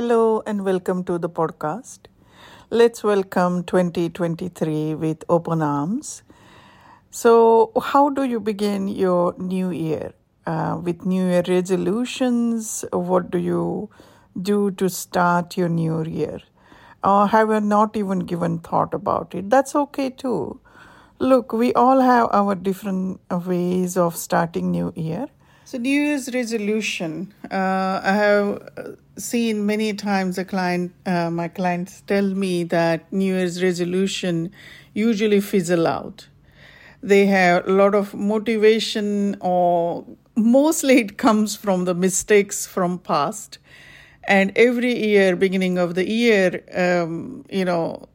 Hello and welcome to the podcast. Let's welcome 2023 with open arms. So, how do you begin your new year? Uh, with new year resolutions? What do you do to start your new year? Or have you not even given thought about it? That's okay too. Look, we all have our different ways of starting new year. So New Year's resolution, uh, I have seen many times a client, uh, my clients tell me that New Year's resolution usually fizzle out. They have a lot of motivation, or mostly it comes from the mistakes from past. And every year, beginning of the year, um, you know,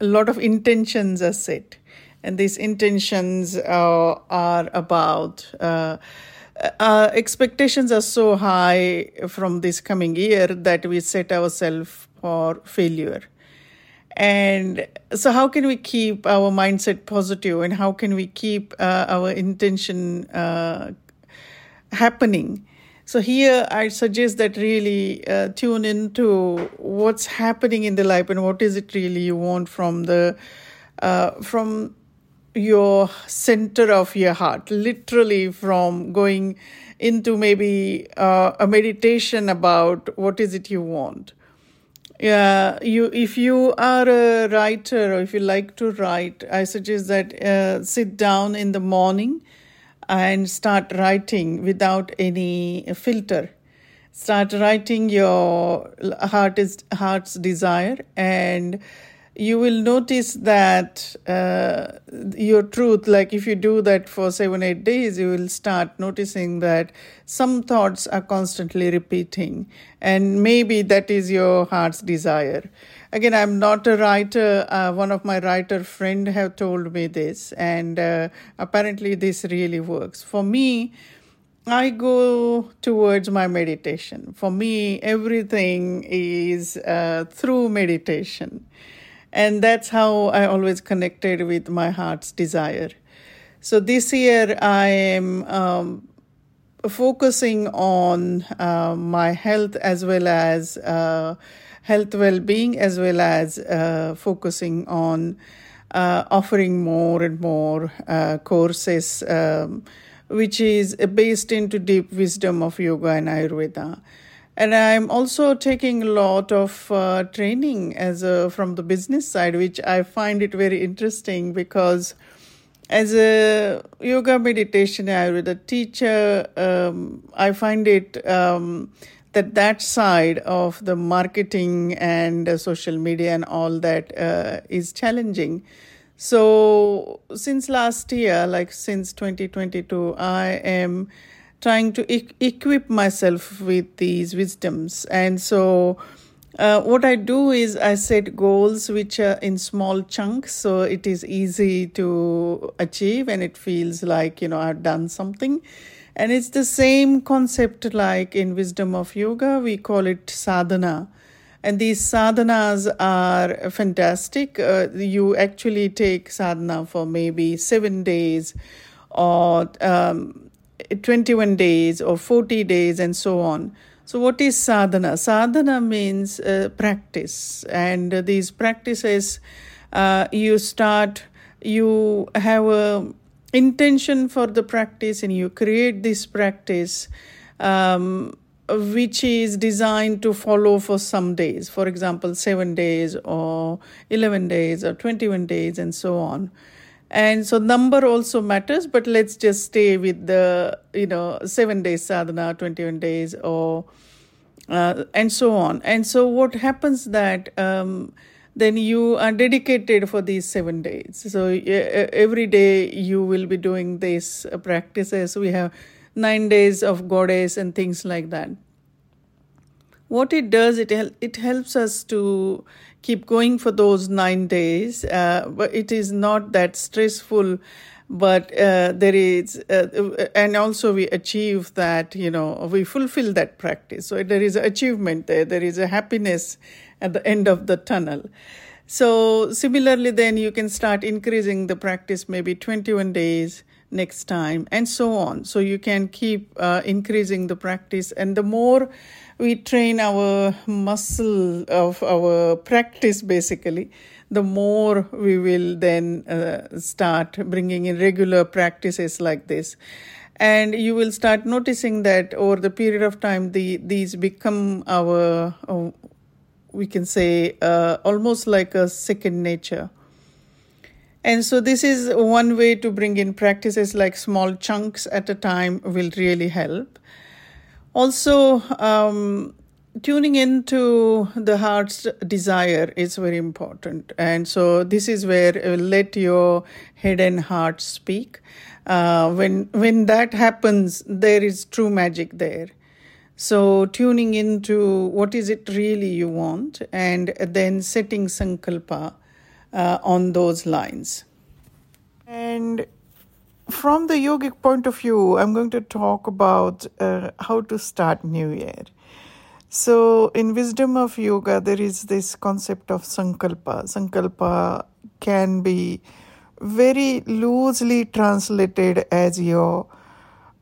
a lot of intentions are set, and these intentions uh, are about. Uh, uh, expectations are so high from this coming year that we set ourselves for failure. And so, how can we keep our mindset positive and how can we keep uh, our intention uh, happening? So, here I suggest that really uh, tune into what's happening in the life and what is it really you want from the uh, from your center of your heart, literally from going into maybe uh, a meditation about what is it you want. Yeah, you if you are a writer or if you like to write, I suggest that uh, sit down in the morning and start writing without any filter. Start writing your heart is heart's desire and you will notice that uh, your truth, like if you do that for seven, eight days, you will start noticing that some thoughts are constantly repeating. And maybe that is your heart's desire. Again, I'm not a writer. Uh, one of my writer friend have told me this, and uh, apparently this really works. For me, I go towards my meditation. For me, everything is uh, through meditation. And that's how I always connected with my heart's desire. So this year I am um, focusing on uh, my health as well as uh, health well being, as well as uh, focusing on uh, offering more and more uh, courses, um, which is based into deep wisdom of yoga and Ayurveda and i'm also taking a lot of uh, training as a, from the business side which i find it very interesting because as a yoga meditation ayurveda teacher um, i find it um, that that side of the marketing and uh, social media and all that uh, is challenging. So since last year like since 2022 i am trying to e- equip myself with these wisdoms. And so, uh, what I do is I set goals which are in small chunks, so it is easy to achieve and it feels like, you know, I've done something. And it's the same concept like in Wisdom of Yoga, we call it sadhana. And these sadhanas are fantastic. Uh, you actually take sadhana for maybe seven days or um, 21 days or 40 days and so on. So, what is sadhana? Sadhana means uh, practice, and these practices uh, you start, you have a intention for the practice, and you create this practice. Um, which is designed to follow for some days, for example, seven days or 11 days or 21 days, and so on and so number also matters but let's just stay with the you know 7 days sadhana 21 days or uh, and so on. And so what happens that um, then you are dedicated for these 7 days. So uh, every day you will be doing these practices. We have 9 days of goddess and things like that. What it does, it it helps us to keep going for those nine days. Uh, but it is not that stressful but uh, there is uh, and also we achieve that you know we fulfill that practice so there is achievement there there is a happiness at the end of the tunnel so similarly then you can start increasing the practice maybe 21 days next time and so on. So you can keep uh, increasing the practice. And the more we train our muscle of our practice basically the more we will then uh, start bringing in regular practices like this. And you will start noticing that over the period of time the these become our uh, we can say uh, almost like a second nature and so this is one way to bring in practices like small chunks at a time will really help. Also um, tuning into the heart's desire is very important. And so this is where uh, let your head and heart speak. Uh, when when that happens there is true magic there. So tuning into what is it really you want and then setting sankalpa uh, on those lines and from the yogic point of view i'm going to talk about uh, how to start new year so, in wisdom of yoga, there is this concept of sankalpa. Sankalpa can be very loosely translated as your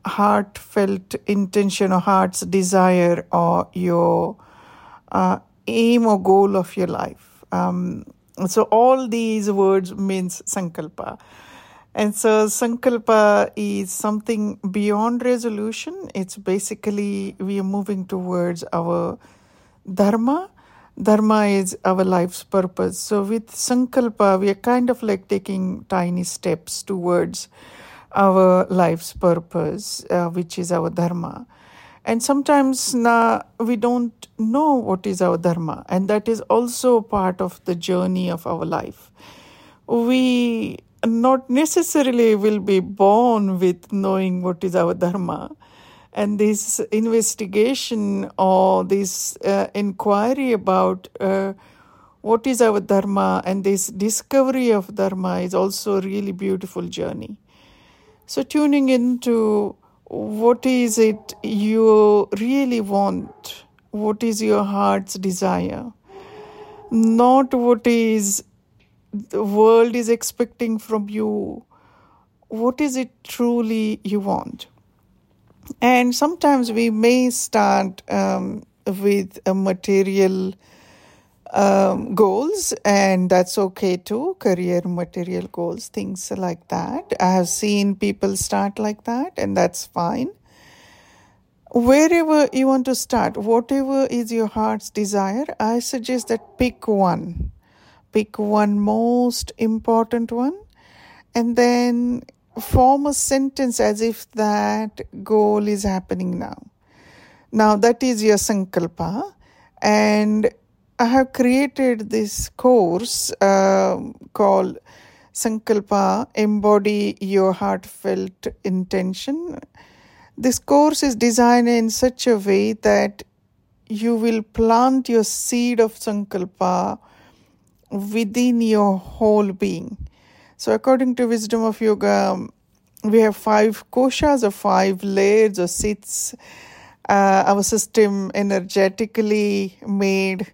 heartfelt intention or heart's desire or your uh, aim or goal of your life. Um, so, all these words means sankalpa. And so Sankalpa is something beyond resolution. It's basically we are moving towards our Dharma. Dharma is our life's purpose. So with Sankalpa, we are kind of like taking tiny steps towards our life's purpose, uh, which is our Dharma. And sometimes na, we don't know what is our Dharma, and that is also part of the journey of our life. We not necessarily will be born with knowing what is our dharma. And this investigation or this uh, inquiry about uh, what is our dharma and this discovery of dharma is also a really beautiful journey. So tuning into what is it you really want? What is your heart's desire? Not what is the world is expecting from you. What is it truly you want? And sometimes we may start um, with a material um, goals and that's okay too career material goals things like that. I have seen people start like that and that's fine. Wherever you want to start whatever is your heart's desire i suggest that pick one. Pick one most important one and then form a sentence as if that goal is happening now. Now, that is your sankalpa, and I have created this course uh, called Sankalpa Embody Your Heartfelt Intention. This course is designed in such a way that you will plant your seed of Sankalpa within your whole being. So, according to Wisdom of Yoga, we have five koshas or five layers or seats. Uh, our system energetically made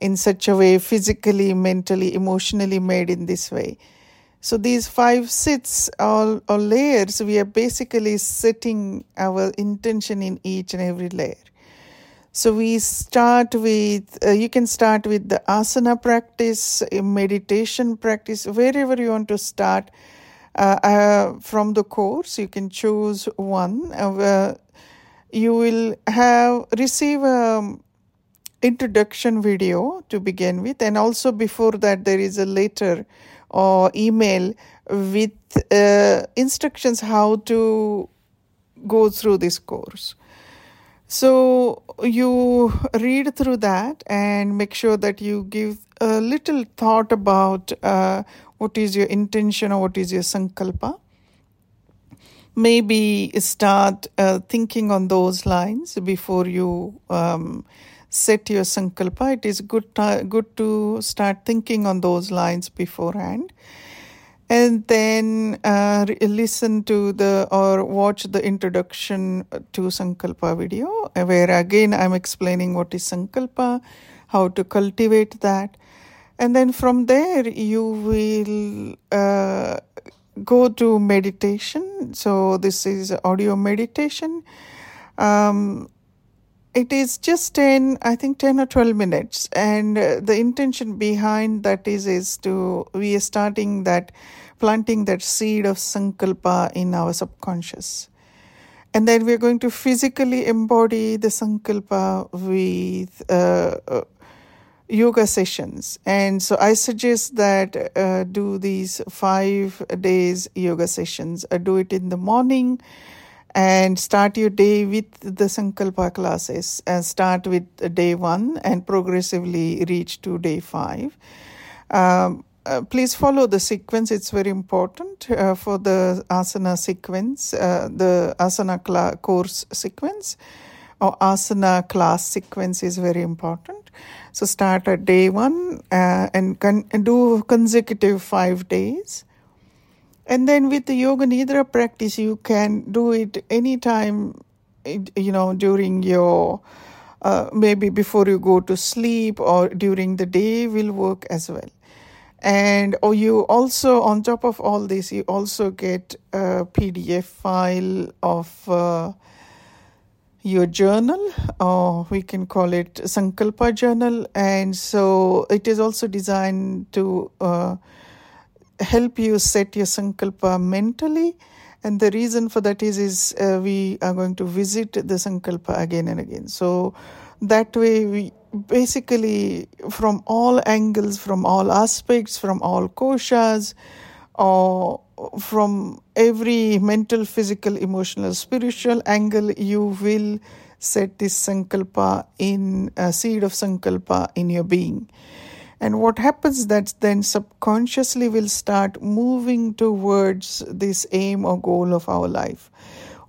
in such a way, physically, mentally, emotionally made in this way. So these five sits or, or layers, we are basically setting our intention in each and every layer. So we start with, uh, you can start with the asana practice, meditation practice, wherever you want to start uh, uh, from the course. You can choose one. Uh, you will have receive a um, introduction video to begin with, and also before that there is a letter or email with uh, instructions how to go through this course. So you read through that and make sure that you give a little thought about uh, what is your intention or what is your sankalpa. Maybe start uh, thinking on those lines before you um, set your sankalpa. It is good to, good to start thinking on those lines beforehand. And then uh, listen to the or watch the introduction to sankalpa video where again i'm explaining what is sankalpa how to cultivate that. And then from there you will uh, go to meditation. So this is audio meditation. Um, it is just 10 i think 10 or 12 minutes. And uh, the intention behind that is is to we are starting that planting that seed of sankalpa in our subconscious. And then we're going to physically embody the sankalpa with uh, uh, yoga sessions. And so i suggest that uh, do these 5 days yoga sessions. Uh, do it in the morning and start your day with the Sankalpa classes. And start with day one and progressively reach to day five. Um, uh, please follow the sequence, it's very important uh, for the asana sequence, uh, the asana cla- course sequence or asana class sequence is very important. So start at day one uh, and, con- and do consecutive five days and then with the yoga nidra practice, you can do it anytime, you know, during your uh, maybe before you go to sleep or during the day will work as well. And or you also, on top of all this, you also get a PDF file of uh, your journal, or we can call it Sankalpa journal. And so it is also designed to uh, help you set your sankalpa mentally. And the reason for that is is uh, we are going to visit the sankalpa again and again. So that way we basically from all angles from all aspects from all koshas or from every mental physical emotional spiritual angle you will set this sankalpa in a seed of sankalpa in your being and what happens that then subconsciously will start moving towards this aim or goal of our life.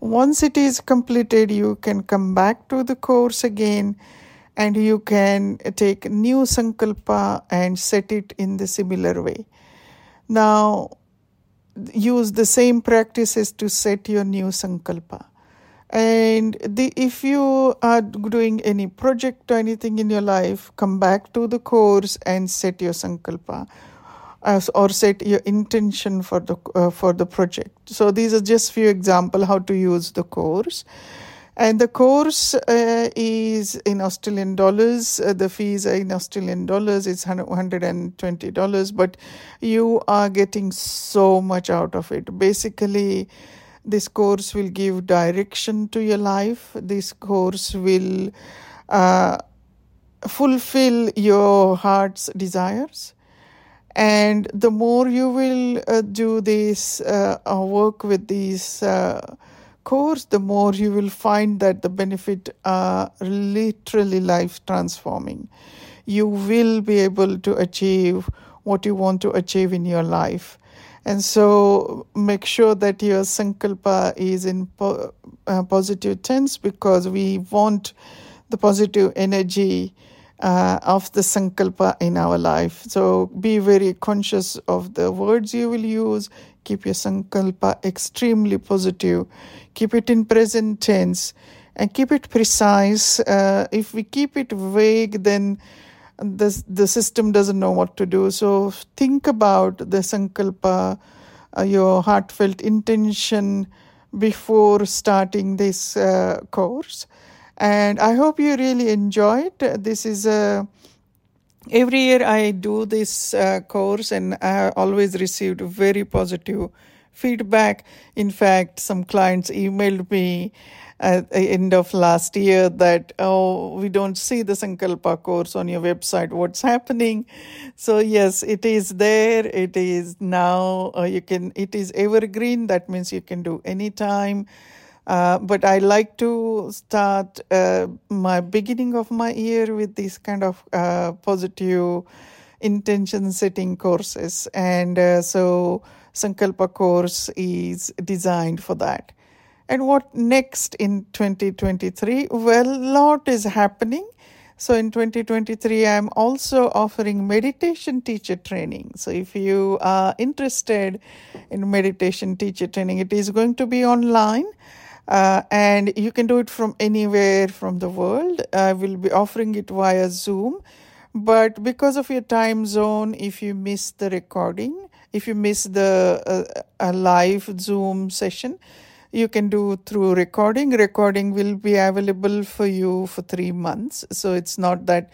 Once it is completed, you can come back to the course again and you can take new sankalpa and set it in the similar way. Now, use the same practices to set your new sankalpa and the, if you are doing any project or anything in your life come back to the course and set your sankalpa as, or set your intention for the uh, for the project so these are just few example how to use the course and the course uh, is in Australian dollars. Uh, the fees are in Australian dollars. It's $120, but you are getting so much out of it. Basically, this course will give direction to your life. This course will uh, fulfill your heart's desires. And the more you will uh, do this uh, work with this uh, course, the more you will find that the benefit are literally life transforming. You will be able to achieve what you want to achieve in your life and so make sure that your sankalpa is in po- uh, positive tense because we want the positive energy uh, of the sankalpa in our life. So be very conscious of the words you will use. Keep your sankalpa extremely positive. Keep it in present tense and keep it precise. Uh, if we keep it vague, then the, the system doesn't know what to do. So think about the sankalpa, uh, your heartfelt intention before starting this uh, course. And I hope you really enjoy it. This is a every year I do this uh, course, and I always received very positive feedback. In fact, some clients emailed me at the end of last year that oh we don't see the sankalpa course on your website. What's happening? So yes it is there. It is now uh, you can it is evergreen. That means you can do anytime uh, but I like to start uh, my beginning of my year with these kind of uh, positive intention setting courses, and uh, so Sankalpa course is designed for that. And what next in 2023? Well, a lot is happening. So in 2023, I'm also offering meditation teacher training. So if you are interested in meditation teacher training, it is going to be online. Uh, and you can do it from anywhere from the world. I will be offering it via Zoom. But because of your time zone, if you miss the recording, if you miss the uh, a live Zoom session, you can do through recording. Recording will be available for you for three months. So it's not that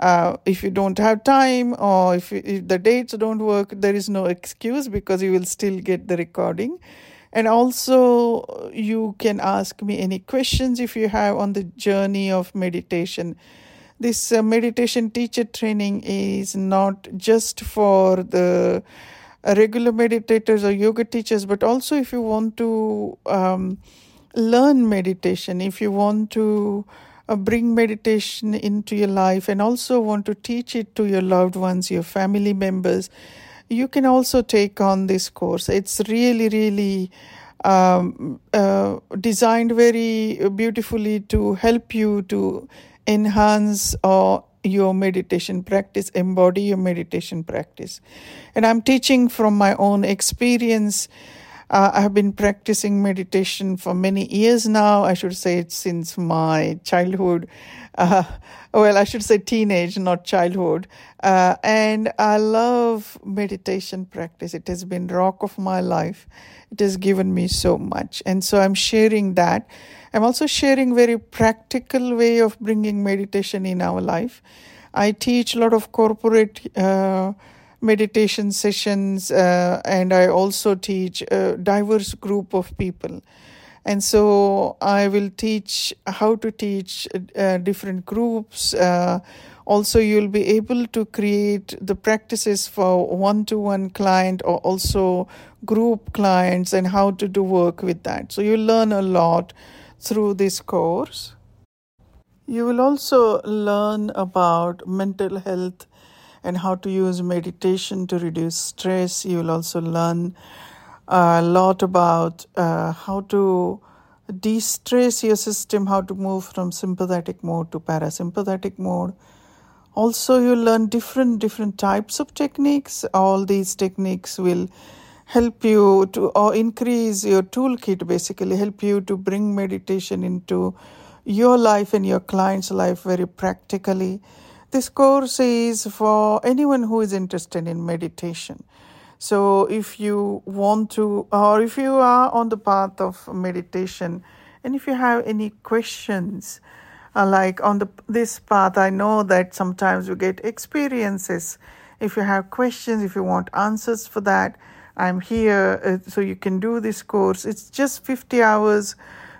uh, if you don't have time or if, if the dates don't work, there is no excuse because you will still get the recording. And also, you can ask me any questions if you have on the journey of meditation. This uh, meditation teacher training is not just for the regular meditators or yoga teachers, but also if you want to um, learn meditation, if you want to uh, bring meditation into your life and also want to teach it to your loved ones, your family members, you can also take on this course. It's really, really um, uh, designed very beautifully to help you to enhance or your meditation practice, embody your meditation practice. And I'm teaching from my own experience. Uh, I have been practicing meditation for many years now. I should say it since my childhood. Uh, well, I should say teenage, not childhood. Uh, and I love meditation practice. It has been rock of my life. It has given me so much. And so I'm sharing that. I'm also sharing very practical way of bringing meditation in our life. I teach a lot of corporate uh, meditation sessions, uh, and I also teach a diverse group of people. And so I will teach how to teach uh, different groups. Uh, also, you'll be able to create the practices for one to one client or also group clients and how to do work with that. So you learn a lot through this course. You will also learn about mental health and how to use meditation to reduce stress. You will also learn a lot about uh, how to de stress your system, how to move from sympathetic mode to parasympathetic mode. Also, you'll learn different different types of techniques. All these techniques will help you to or increase your toolkit basically help you to bring meditation into your life and your client's life very practically. This course is for anyone who is interested in meditation. So if you want to or if you are on the path of meditation and if you have any questions uh, like on the this path i know that sometimes you get experiences. If you have questions if you want answers for that I'm here uh, so you can do this course. It's just 50 hours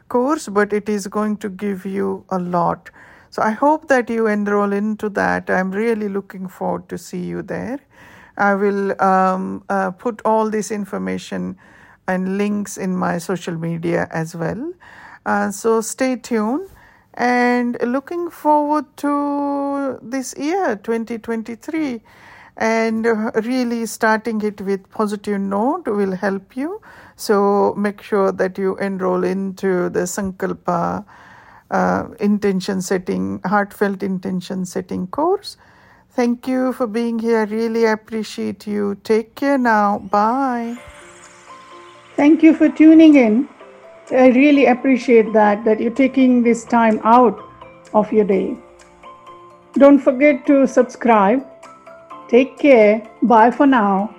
course, but it is going to give you a lot. So I hope that you enroll into that. I'm really looking forward to see you there. I will um, uh, put all this information and links in my social media as well. Uh, so stay tuned and looking forward to this year 2023 and really starting it with positive note will help you. So make sure that you enroll into the sankalpa uh, intention setting heartfelt intention setting course. Thank you for being here. Really appreciate you. Take care now. Bye. Thank you for tuning in. I really appreciate that that you're taking this time out of your day. Don't forget to subscribe Take care. Bye for now.